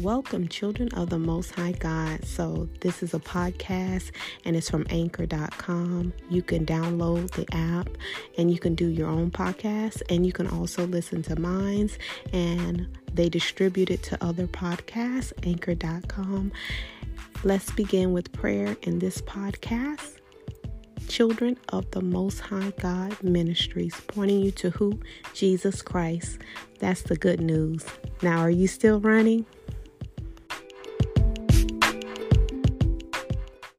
Welcome, children of the Most High God. So, this is a podcast and it's from anchor.com. You can download the app and you can do your own podcast, and you can also listen to mine's, and they distribute it to other podcasts, anchor.com. Let's begin with prayer in this podcast. Children of the Most High God Ministries, pointing you to who? Jesus Christ. That's the good news. Now, are you still running?